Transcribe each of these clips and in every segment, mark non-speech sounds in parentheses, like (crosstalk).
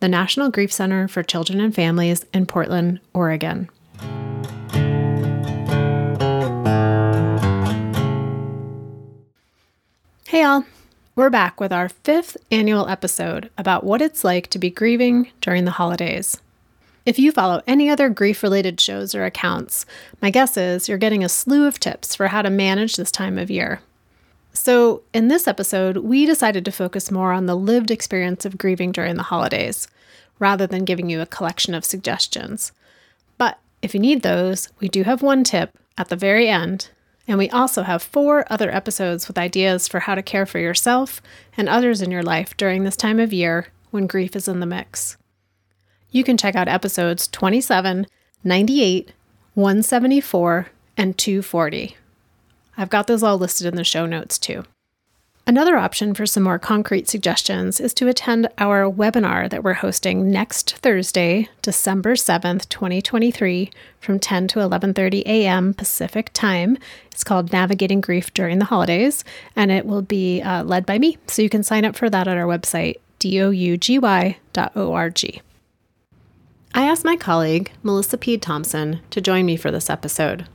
the National Grief Center for Children and Families in Portland, Oregon. Hey, all. We're back with our fifth annual episode about what it's like to be grieving during the holidays. If you follow any other grief related shows or accounts, my guess is you're getting a slew of tips for how to manage this time of year. So, in this episode, we decided to focus more on the lived experience of grieving during the holidays, rather than giving you a collection of suggestions. But if you need those, we do have one tip at the very end, and we also have four other episodes with ideas for how to care for yourself and others in your life during this time of year when grief is in the mix. You can check out episodes 27, 98, 174, and 240. I've got those all listed in the show notes too. Another option for some more concrete suggestions is to attend our webinar that we're hosting next Thursday, December 7th, 2023, from 10 to 11:30 a.m. Pacific Time. It's called Navigating Grief During the Holidays, and it will be uh, led by me. So you can sign up for that at our website, dougy.org. I asked my colleague, Melissa P. Thompson, to join me for this episode.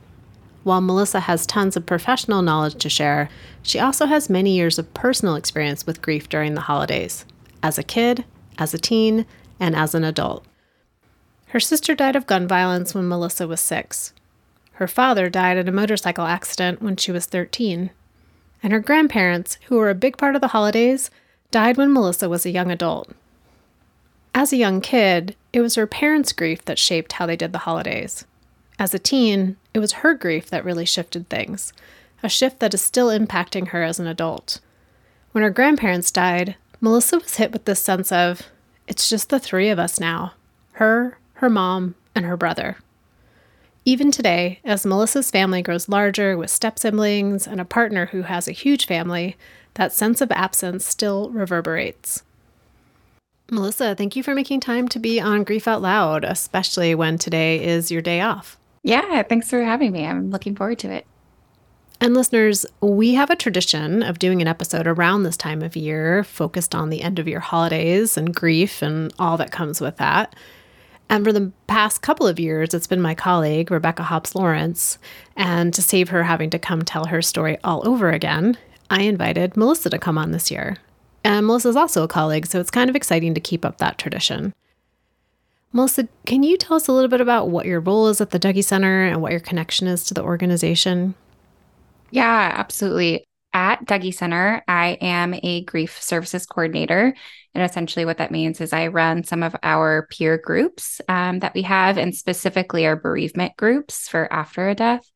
While Melissa has tons of professional knowledge to share, she also has many years of personal experience with grief during the holidays, as a kid, as a teen, and as an adult. Her sister died of gun violence when Melissa was six. Her father died in a motorcycle accident when she was 13. And her grandparents, who were a big part of the holidays, died when Melissa was a young adult. As a young kid, it was her parents' grief that shaped how they did the holidays. As a teen, it was her grief that really shifted things, a shift that is still impacting her as an adult. When her grandparents died, Melissa was hit with this sense of, it's just the three of us now her, her mom, and her brother. Even today, as Melissa's family grows larger with step siblings and a partner who has a huge family, that sense of absence still reverberates. Melissa, thank you for making time to be on Grief Out Loud, especially when today is your day off. Yeah, thanks for having me. I'm looking forward to it. And listeners, we have a tradition of doing an episode around this time of year focused on the end of year holidays and grief and all that comes with that. And for the past couple of years, it's been my colleague, Rebecca Hobbs Lawrence. And to save her having to come tell her story all over again, I invited Melissa to come on this year. And Melissa's also a colleague, so it's kind of exciting to keep up that tradition. Melissa, can you tell us a little bit about what your role is at the Dougy Center and what your connection is to the organization? Yeah, absolutely. At Dougy Center, I am a grief services coordinator. And essentially, what that means is I run some of our peer groups um, that we have, and specifically our bereavement groups for after a death.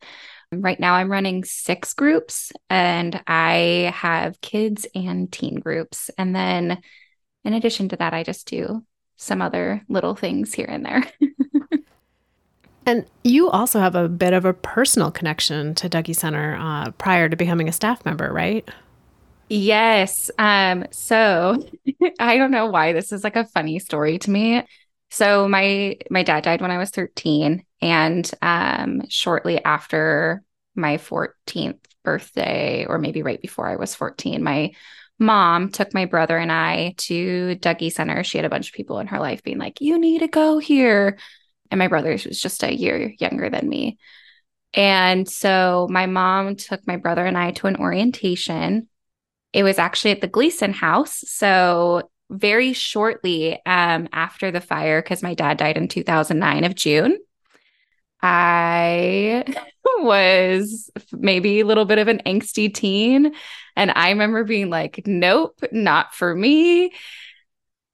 Right now, I'm running six groups, and I have kids and teen groups. And then, in addition to that, I just do some other little things here and there. (laughs) and you also have a bit of a personal connection to Dougy Center uh, prior to becoming a staff member, right? Yes. Um, so (laughs) I don't know why this is like a funny story to me. So my my dad died when I was 13 and um shortly after my 14th birthday or maybe right before I was 14 my mom took my brother and I to Dougy Center. She had a bunch of people in her life being like, you need to go here. And my brother was just a year younger than me. And so my mom took my brother and I to an orientation. It was actually at the Gleason house. So very shortly um, after the fire, because my dad died in 2009 of June, I (laughs) was maybe a little bit of an angsty teen. And I remember being like, nope, not for me.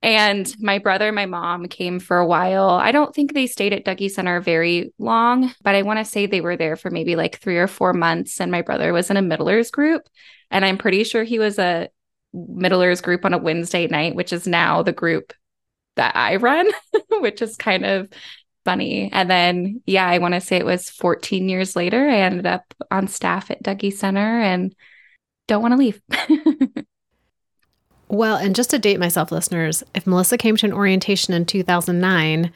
And my brother and my mom came for a while. I don't think they stayed at Dougy Center very long, but I want to say they were there for maybe like three or four months. And my brother was in a middlers group. And I'm pretty sure he was a middlers group on a Wednesday night, which is now the group that I run, (laughs) which is kind of funny. And then, yeah, I want to say it was 14 years later, I ended up on staff at Dougy Center and don't want to leave. (laughs) well, and just to date myself, listeners, if Melissa came to an orientation in 2009,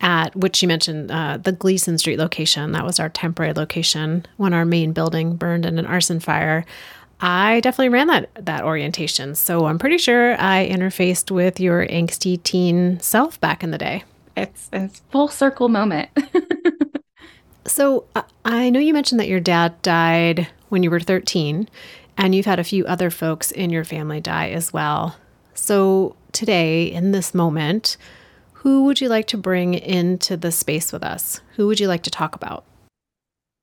at which she mentioned uh, the Gleason Street location. That was our temporary location when our main building burned in an arson fire. I definitely ran that that orientation, so I'm pretty sure I interfaced with your angsty teen self back in the day. It's it's full circle moment. (laughs) so uh, I know you mentioned that your dad died when you were 13, and you've had a few other folks in your family die as well. So today, in this moment, who would you like to bring into the space with us? Who would you like to talk about?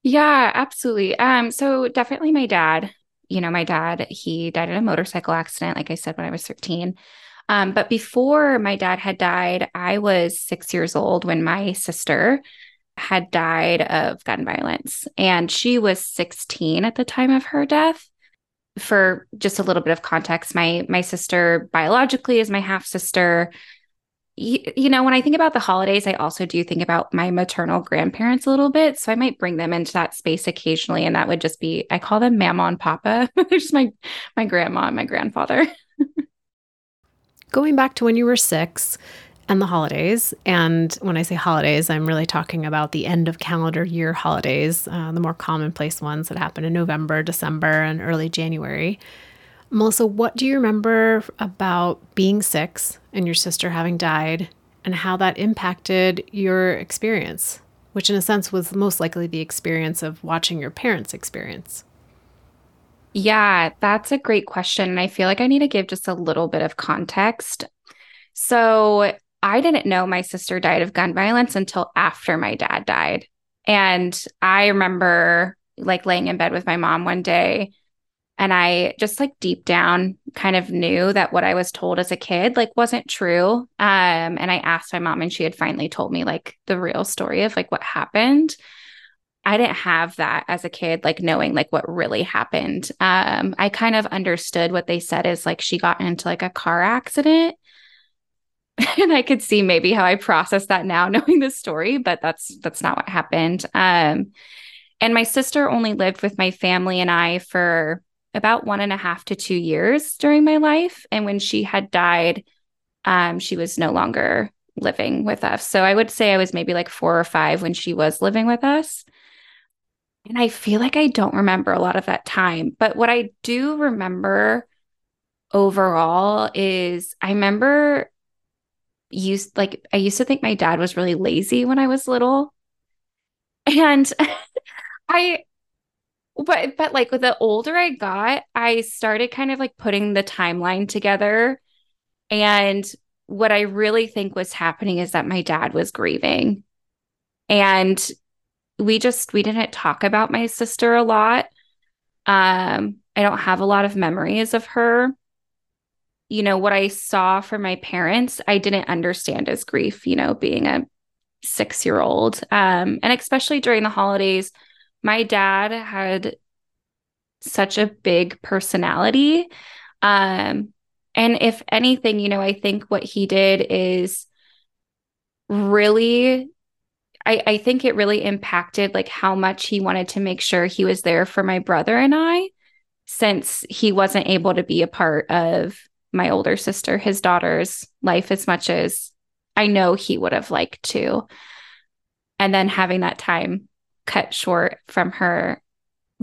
Yeah, absolutely. Um, so definitely my dad you know, my dad, he died in a motorcycle accident, like I said, when I was 13. Um, but before my dad had died, I was six years old when my sister had died of gun violence. And she was 16 at the time of her death. For just a little bit of context, my my sister biologically is my half sister you, you know, when I think about the holidays, I also do think about my maternal grandparents a little bit. So I might bring them into that space occasionally. And that would just be, I call them mama and papa. (laughs) They're just my, my grandma and my grandfather. (laughs) Going back to when you were six and the holidays, and when I say holidays, I'm really talking about the end of calendar year holidays, uh, the more commonplace ones that happen in November, December, and early January. Melissa, what do you remember about being six and your sister having died and how that impacted your experience, which in a sense was most likely the experience of watching your parents experience? Yeah, that's a great question. And I feel like I need to give just a little bit of context. So, I didn't know my sister died of gun violence until after my dad died. And I remember like laying in bed with my mom one day and I just like deep down kind of knew that what I was told as a kid like wasn't true. Um, and I asked my mom, and she had finally told me like the real story of like what happened. I didn't have that as a kid, like knowing like what really happened. Um, I kind of understood what they said is like she got into like a car accident. (laughs) and I could see maybe how I process that now (laughs) knowing the story, but that's that's not what happened. Um, and my sister only lived with my family and I for about one and a half to two years during my life. And when she had died, um, she was no longer living with us. So I would say I was maybe like four or five when she was living with us. And I feel like I don't remember a lot of that time. But what I do remember overall is I remember used like I used to think my dad was really lazy when I was little. And (laughs) I but but like with the older I got, I started kind of like putting the timeline together. And what I really think was happening is that my dad was grieving. And we just we didn't talk about my sister a lot. Um, I don't have a lot of memories of her. You know, what I saw from my parents, I didn't understand as grief, you know, being a six year old. Um, and especially during the holidays, my dad had such a big personality. Um, and if anything, you know, I think what he did is really I, I think it really impacted like how much he wanted to make sure he was there for my brother and I since he wasn't able to be a part of my older sister, his daughter's life as much as I know he would have liked to. And then having that time cut short from her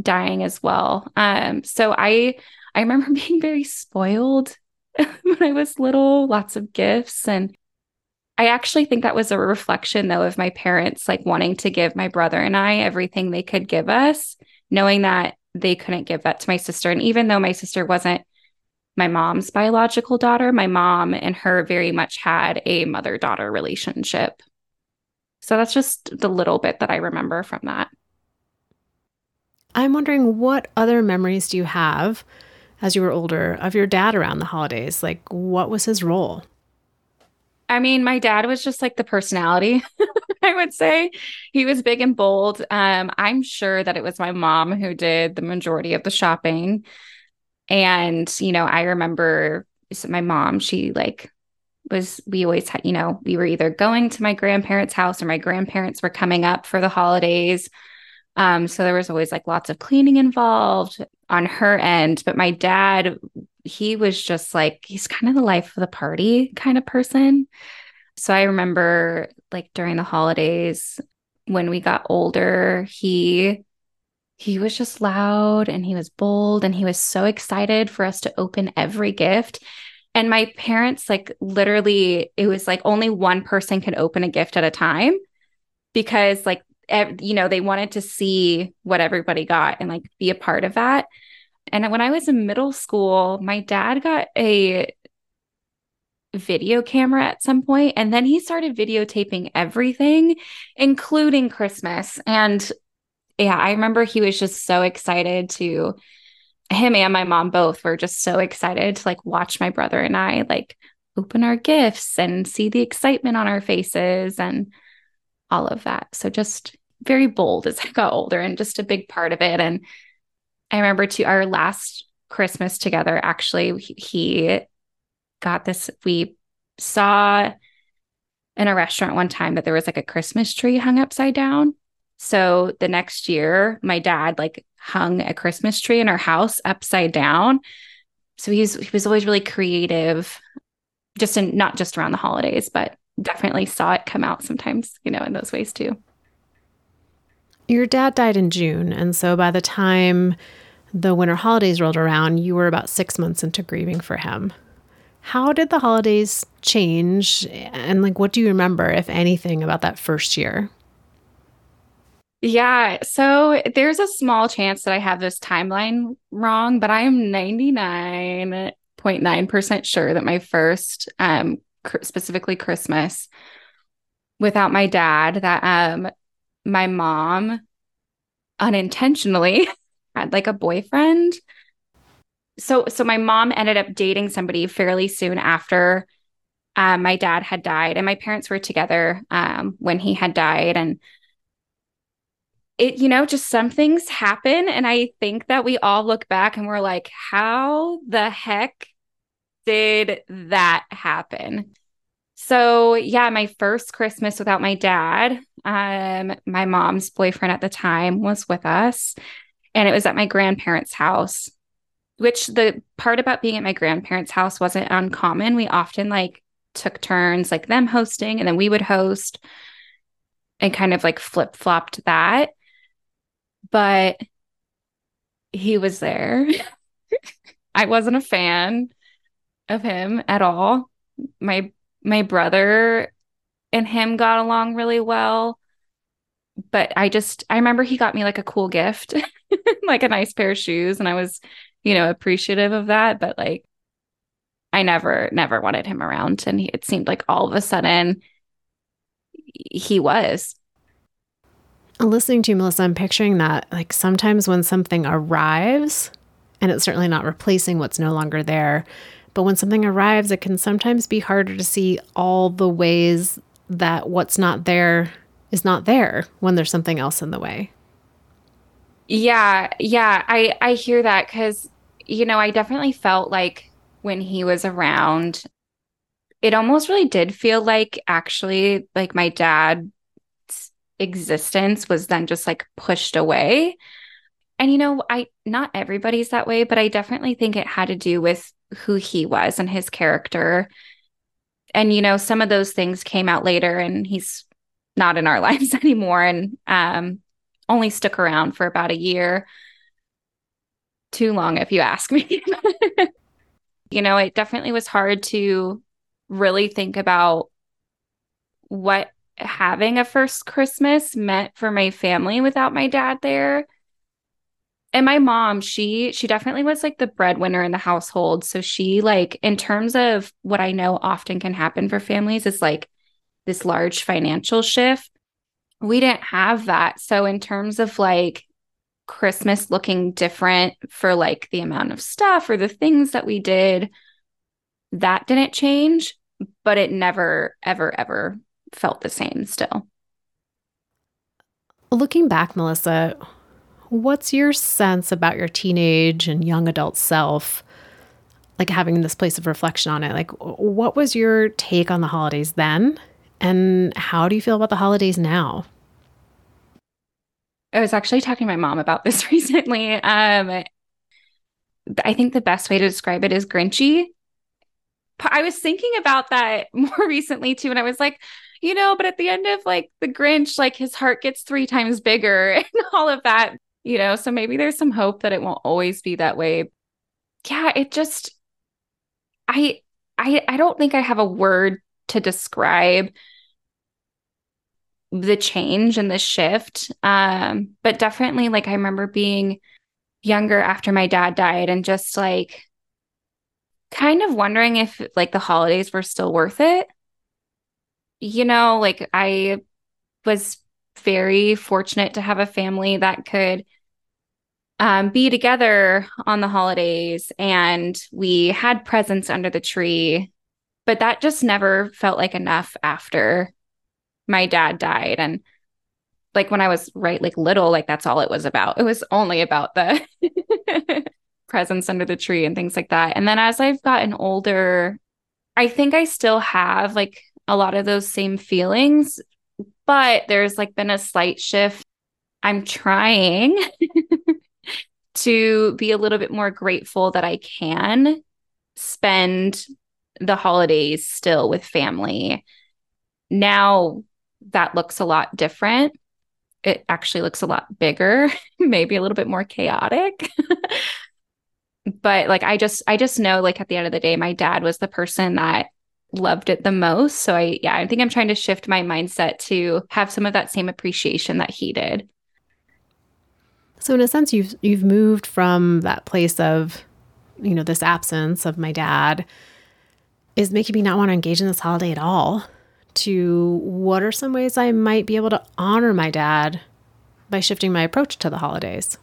dying as well. Um, so I I remember (laughs) being very spoiled (laughs) when I was little, lots of gifts and I actually think that was a reflection though of my parents like wanting to give my brother and I everything they could give us, knowing that they couldn't give that to my sister and even though my sister wasn't my mom's biological daughter, my mom and her very much had a mother-daughter relationship. So that's just the little bit that I remember from that. I'm wondering what other memories do you have as you were older of your dad around the holidays? Like, what was his role? I mean, my dad was just like the personality, (laughs) I would say. He was big and bold. Um, I'm sure that it was my mom who did the majority of the shopping. And, you know, I remember my mom, she like was we always had, you know, we were either going to my grandparents' house or my grandparents were coming up for the holidays. Um, so there was always like lots of cleaning involved on her end. But my dad, he was just like, he's kind of the life of the party kind of person. So I remember like during the holidays when we got older, he he was just loud and he was bold and he was so excited for us to open every gift. And my parents, like, literally, it was like only one person could open a gift at a time because, like, you know, they wanted to see what everybody got and like be a part of that. And when I was in middle school, my dad got a video camera at some point and then he started videotaping everything including christmas and yeah i remember he was just so excited to him and my mom both were just so excited to like watch my brother and i like open our gifts and see the excitement on our faces and all of that so just very bold as i got older and just a big part of it and i remember to our last christmas together actually he got this. We saw in a restaurant one time that there was like a Christmas tree hung upside down. So the next year, my dad like hung a Christmas tree in our house upside down. So he's he was always really creative, just in not just around the holidays, but definitely saw it come out sometimes, you know, in those ways too. Your dad died in June, and so by the time the winter holidays rolled around, you were about six months into grieving for him. How did the holidays change? And like, what do you remember, if anything, about that first year? Yeah. So there's a small chance that I have this timeline wrong, but I am 99.9% sure that my first, um, cr- specifically Christmas without my dad, that, um, my mom unintentionally (laughs) had like a boyfriend. So so my mom ended up dating somebody fairly soon after um, my dad had died and my parents were together um, when he had died and it you know just some things happen and i think that we all look back and we're like how the heck did that happen so yeah my first christmas without my dad um, my mom's boyfriend at the time was with us and it was at my grandparents house which the part about being at my grandparents' house wasn't uncommon. We often like took turns, like them hosting, and then we would host and kind of like flip flopped that. But he was there. (laughs) I wasn't a fan of him at all. My my brother and him got along really well. But I just I remember he got me like a cool gift, (laughs) like a nice pair of shoes and I was you know, appreciative of that. But like, I never, never wanted him around. And he, it seemed like all of a sudden he was. Listening to you, Melissa, I'm picturing that like sometimes when something arrives, and it's certainly not replacing what's no longer there, but when something arrives, it can sometimes be harder to see all the ways that what's not there is not there when there's something else in the way. Yeah, yeah, I I hear that cuz you know, I definitely felt like when he was around it almost really did feel like actually like my dad's existence was then just like pushed away. And you know, I not everybody's that way, but I definitely think it had to do with who he was and his character. And you know, some of those things came out later and he's not in our (laughs) lives anymore and um only stuck around for about a year. Too long, if you ask me. (laughs) you know, it definitely was hard to really think about what having a first Christmas meant for my family without my dad there. And my mom, she she definitely was like the breadwinner in the household. So she like in terms of what I know often can happen for families is like this large financial shift we didn't have that. So, in terms of like Christmas looking different for like the amount of stuff or the things that we did, that didn't change, but it never, ever, ever felt the same still. Looking back, Melissa, what's your sense about your teenage and young adult self? like having this place of reflection on it. Like, what was your take on the holidays then? And how do you feel about the holidays now? I was actually talking to my mom about this (laughs) recently. Um, I think the best way to describe it is grinchy. I was thinking about that (laughs) more recently too, and I was like, you know, but at the end of like the Grinch, like his heart gets three times bigger (laughs) and all of that, you know. So maybe there's some hope that it won't always be that way. Yeah, it just I I I don't think I have a word to describe the change and the shift. Um, but definitely like I remember being younger after my dad died and just like kind of wondering if like the holidays were still worth it. You know, like I was very fortunate to have a family that could um, be together on the holidays and we had presents under the tree but that just never felt like enough after my dad died. And like when i was right like little like that's all it was about. It was only about the (laughs) presents under the tree and things like that. And then as i've gotten older i think i still have like a lot of those same feelings but there's like been a slight shift i'm trying (laughs) to be a little bit more grateful that I can spend the holidays still with family. Now that looks a lot different. It actually looks a lot bigger, (laughs) maybe a little bit more chaotic. (laughs) but like I just I just know like at the end of the day my dad was the person that loved it the most. So I yeah, I think I'm trying to shift my mindset to have some of that same appreciation that he did. So in a sense you've you've moved from that place of you know this absence of my dad is making me not want to engage in this holiday at all to what are some ways I might be able to honor my dad by shifting my approach to the holidays.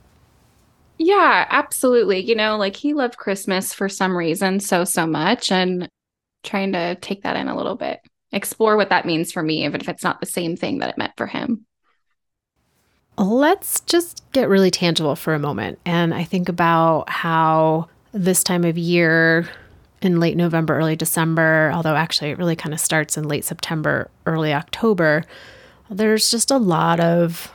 Yeah, absolutely. You know, like he loved Christmas for some reason so so much and trying to take that in a little bit. Explore what that means for me even if it's not the same thing that it meant for him let's just get really tangible for a moment. And I think about how this time of year in late November, early December, although actually it really kind of starts in late September, early October, there's just a lot of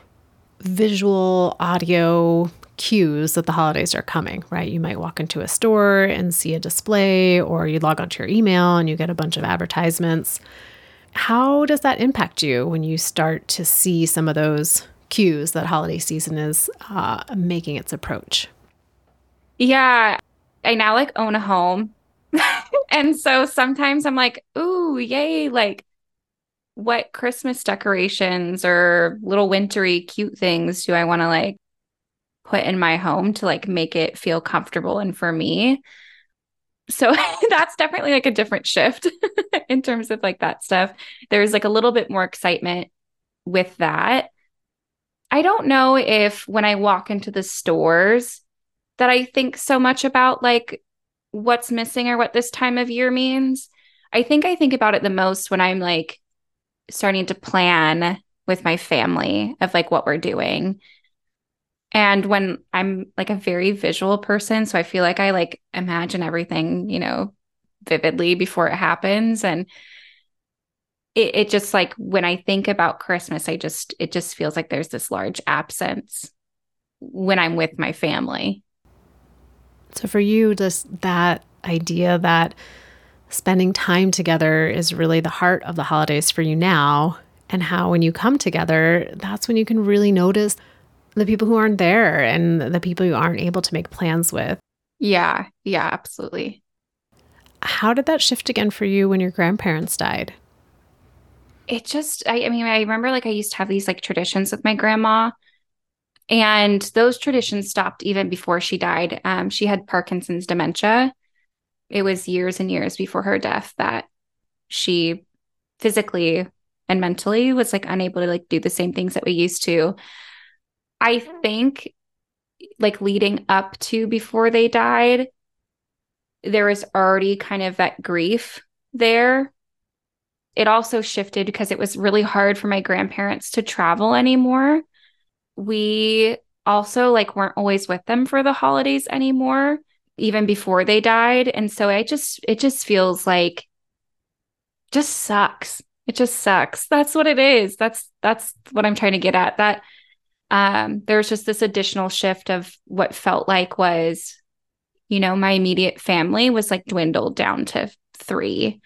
visual, audio cues that the holidays are coming, right? You might walk into a store and see a display, or you log onto your email and you get a bunch of advertisements. How does that impact you when you start to see some of those cues that holiday season is uh, making its approach? Yeah, I now like own a home. (laughs) and so sometimes I'm like, ooh, yay, like what Christmas decorations or little wintry cute things do I want to like put in my home to like make it feel comfortable and for me? So (laughs) that's definitely like a different shift (laughs) in terms of like that stuff. There's like a little bit more excitement with that. I don't know if when I walk into the stores that I think so much about like what's missing or what this time of year means. I think I think about it the most when I'm like starting to plan with my family of like what we're doing. And when I'm like a very visual person, so I feel like I like imagine everything, you know, vividly before it happens. And it, it just like when I think about Christmas, I just, it just feels like there's this large absence when I'm with my family. So for you, just that idea that spending time together is really the heart of the holidays for you now, and how when you come together, that's when you can really notice the people who aren't there and the people you aren't able to make plans with. Yeah, yeah, absolutely. How did that shift again for you when your grandparents died? it just I, I mean i remember like i used to have these like traditions with my grandma and those traditions stopped even before she died um, she had parkinson's dementia it was years and years before her death that she physically and mentally was like unable to like do the same things that we used to i think like leading up to before they died there was already kind of that grief there it also shifted because it was really hard for my grandparents to travel anymore. We also like weren't always with them for the holidays anymore. even before they died. And so I just, it just feels like, just sucks. It just sucks. That's what it is. That's, that's what I'm trying to get at. That, um, there's just this additional shift of what felt like was, you know, my immediate family was like dwindled down to three.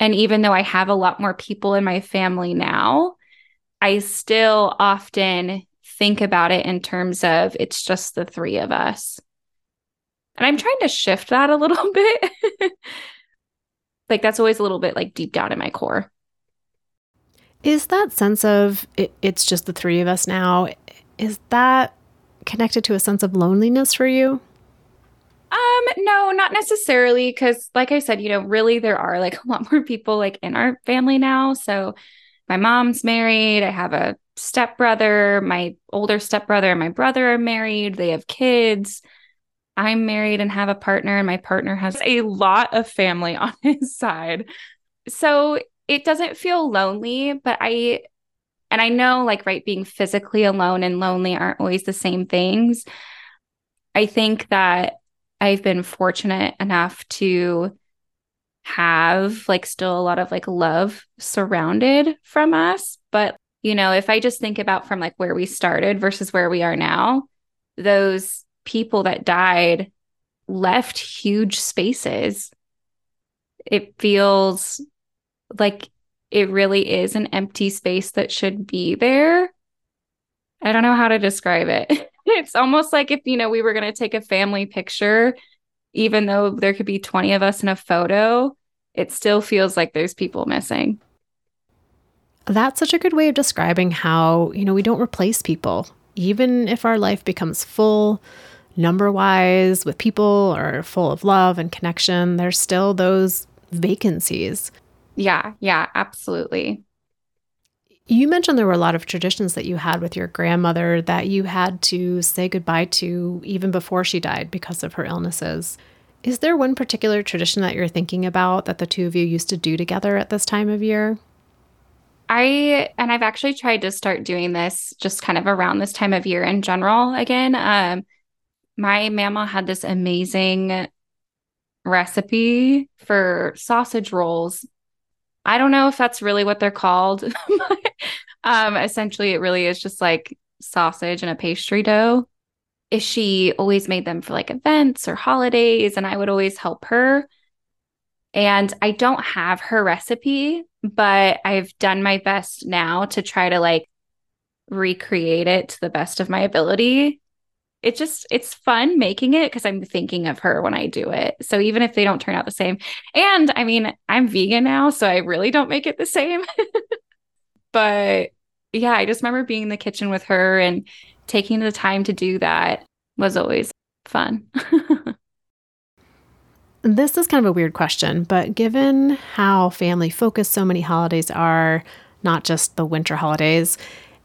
And even though I have a lot more people in my family now, I still often think about it in terms of it's just the three of us. And I'm trying to shift that a little (laughs) bit. like that's always a little bit like deep down in my core. Is that sense of it, it's just the three of us now, is that connected to a sense of loneliness for you? Um, no, not necessarily. Cause like I said, you know, really there are like (laughs) a lot more people like in our family now. So my mom's married. I have a stepbrother. My older stepbrother and my brother are married. They have kids. I'm married and have a partner, and my partner has a lot of family (laughs) on his side. So it doesn't feel lonely, but I, and I know like, right, being physically alone and lonely aren't always the same things. I think that I've been fortunate enough to have like still a lot of like love surrounded from us. But, you know, if I just think about from like where we started versus where we are now, those people that died left huge spaces. It feels like it really is an empty space that should be there. I don't know how to describe it. (laughs) it's almost like if, you know, we were going to take a family picture even though there could be 20 of us in a photo, it still feels like there's people missing. That's such a good way of describing how, you know, we don't replace people. Even if our life becomes full, number wise, with people or full of love and connection, there's still those vacancies. Yeah, yeah, absolutely. You mentioned there were a lot of traditions that you had with your grandmother that you had to say goodbye to even before she died because of her illnesses. Is there one particular tradition that you're thinking about that the two of you used to do together at this time of year? I and I've actually tried to start doing this just kind of around this time of year in general again. Um my mama had this amazing recipe for sausage rolls I don't know if that's really what they're called. (laughs) um, essentially, it really is just like sausage and a pastry dough. If she always made them for like events or holidays, and I would always help her. And I don't have her recipe, but I've done my best now to try to like recreate it to the best of my ability it just it's fun making it because I'm thinking of her when I do it. So even if they don't turn out the same, and I mean, I'm vegan now, so I really don't make it the same. (laughs) but yeah, I just remember being in the kitchen with her and taking the time to do that was always fun. (laughs) this is kind of a weird question, but given how family focused so many holidays are, not just the winter holidays,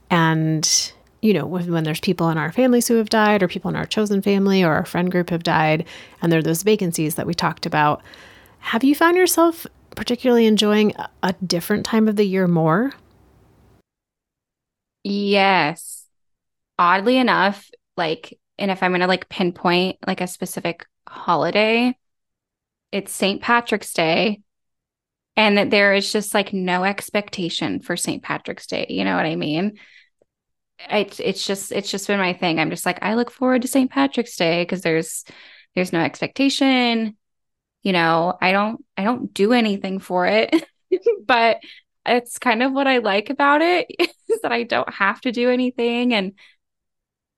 and you know, when, when, there's people in our families who have died, or people in our chosen family or our friend group have died, and there are those vacancies that we talked about, have you found yourself particularly enjoying a different time of the year more? Yes. Oddly enough, like, and if I'm going to like pinpoint like a specific holiday, it's St. Patrick's Day. And that there is just like no expectation for St. Patrick's Day. You know what I mean? It's it's just it's just been my thing. I'm just like I look forward to St. Patrick's Day because there's there's no expectation. You know, I don't I don't do anything for it, (laughs) but it's kind of what I like about it (laughs) is that I don't have to do anything and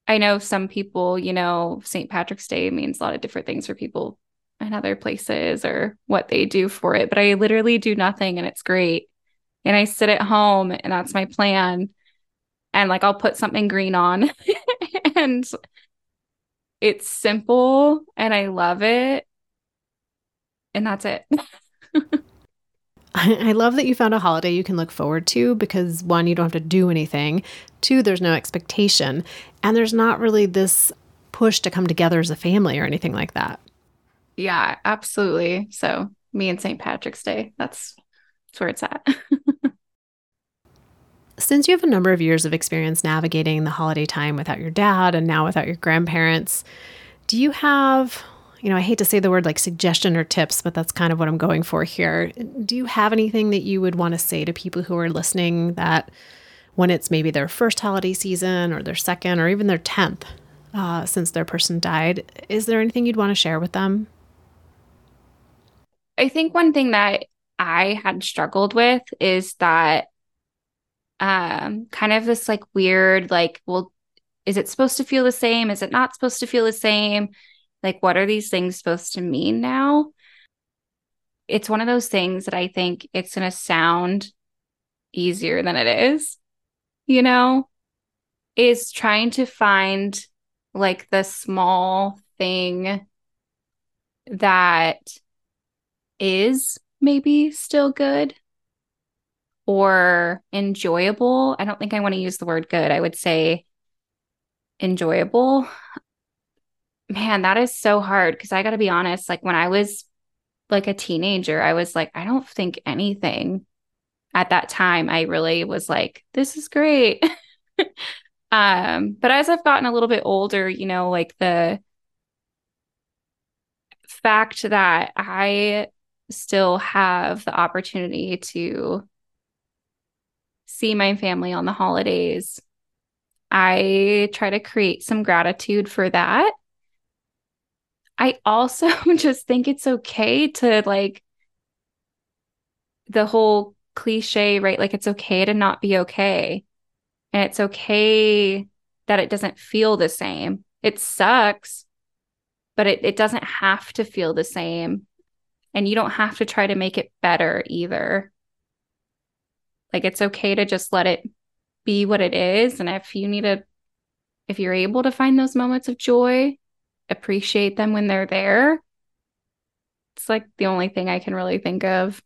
I know some people, you know, St. Patrick's Day means a lot of different things for people in other places or what they do for it, but I literally do nothing and it's great. And I sit at home and that's my plan and like I'll put something green on (laughs) and it's simple and I love it. And that's it. (laughs) I love that you found a holiday you can look forward to because one, you don't have to do anything. Two, there's no expectation. And there's not really this push to come together as a family or anything like that. Yeah, absolutely. So, me and St. Patrick's Day, that's, that's where it's at. (laughs) Since you have a number of years of experience navigating the holiday time without your dad and now without your grandparents, do you have, you know, I hate to say the word like suggestion or tips, but that's kind of what I'm going for here. Do you have anything that you would want to say to people who are listening that when it's maybe their first holiday season or their second or even their 10th uh, since their person died, is there anything you'd want to share with them? I think one thing that I had struggled with is that um kind of this like weird like well is it supposed to feel the same is it not supposed to feel the same like, what are these things supposed to mean now? It's one of those things that I think it's going to sound easier than it is, you know, is trying to find like the small thing that is maybe still good or enjoyable. I don't think I want to use the word good. I would say enjoyable man, that is so hard because I got to be honest, like when I was like a teenager, I was like, I don't think anything at that time. I really was like, this is great. (laughs) um, but as I've gotten a little bit older, you know, like the fact that I still have the opportunity to see my family on the holidays, I try to create some gratitude for that I also (laughs) just think it's okay to like the whole cliche, right? Like it's okay to not be okay. And it's okay that it doesn't feel the same. It sucks, but it, it doesn't have to feel the same. And you don't have to try to make it better either. Like it's okay to just let it be what it is. And if you need to, if you're able to find those moments of joy, appreciate them when they're there. It's like the only thing I can really think of.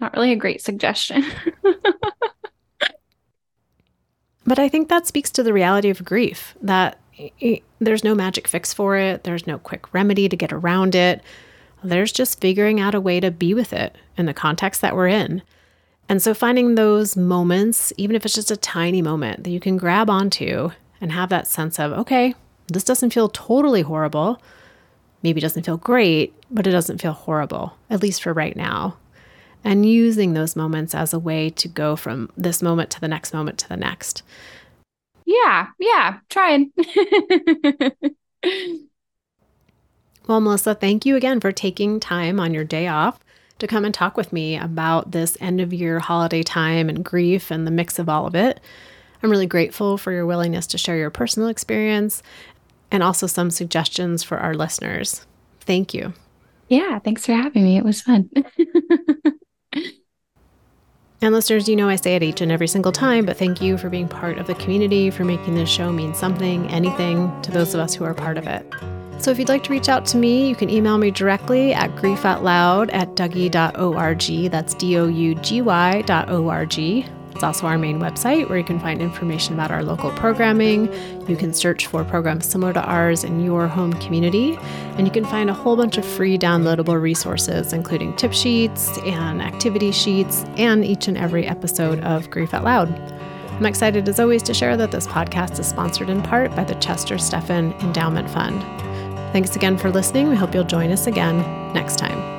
Not really a great suggestion. (laughs) but I think that speaks to the reality of grief that there's no magic fix for it, there's no quick remedy to get around it. There's just figuring out a way to be with it in the context that we're in. And so finding those moments, even if it's just a tiny moment that you can grab onto and have that sense of, okay, this doesn't feel totally horrible. Maybe doesn't feel great, but it doesn't feel horrible, at least for right now. And using those moments as a way to go from this moment to the next moment to the next. Yeah, yeah, trying. (laughs) well, Melissa, thank you again for taking time on your day off to come and talk with me about this end of year holiday time and grief and the mix of all of it. I'm really grateful for your willingness to share your personal experience and also some suggestions for our listeners. Thank you. Yeah, thanks for having me. It was fun. (laughs) and listeners, you know I say it each and every single time, but thank you for being part of the community, for making this show mean something, anything to those of us who are part of it. So if you'd like to reach out to me, you can email me directly at griefoutloud at dougy.org. That's D O U G Y dot O R G. It's also our main website where you can find information about our local programming. You can search for programs similar to ours in your home community, and you can find a whole bunch of free downloadable resources, including tip sheets and activity sheets, and each and every episode of Grief Out Loud. I'm excited as always to share that this podcast is sponsored in part by the Chester Stephan Endowment Fund. Thanks again for listening. We hope you'll join us again next time.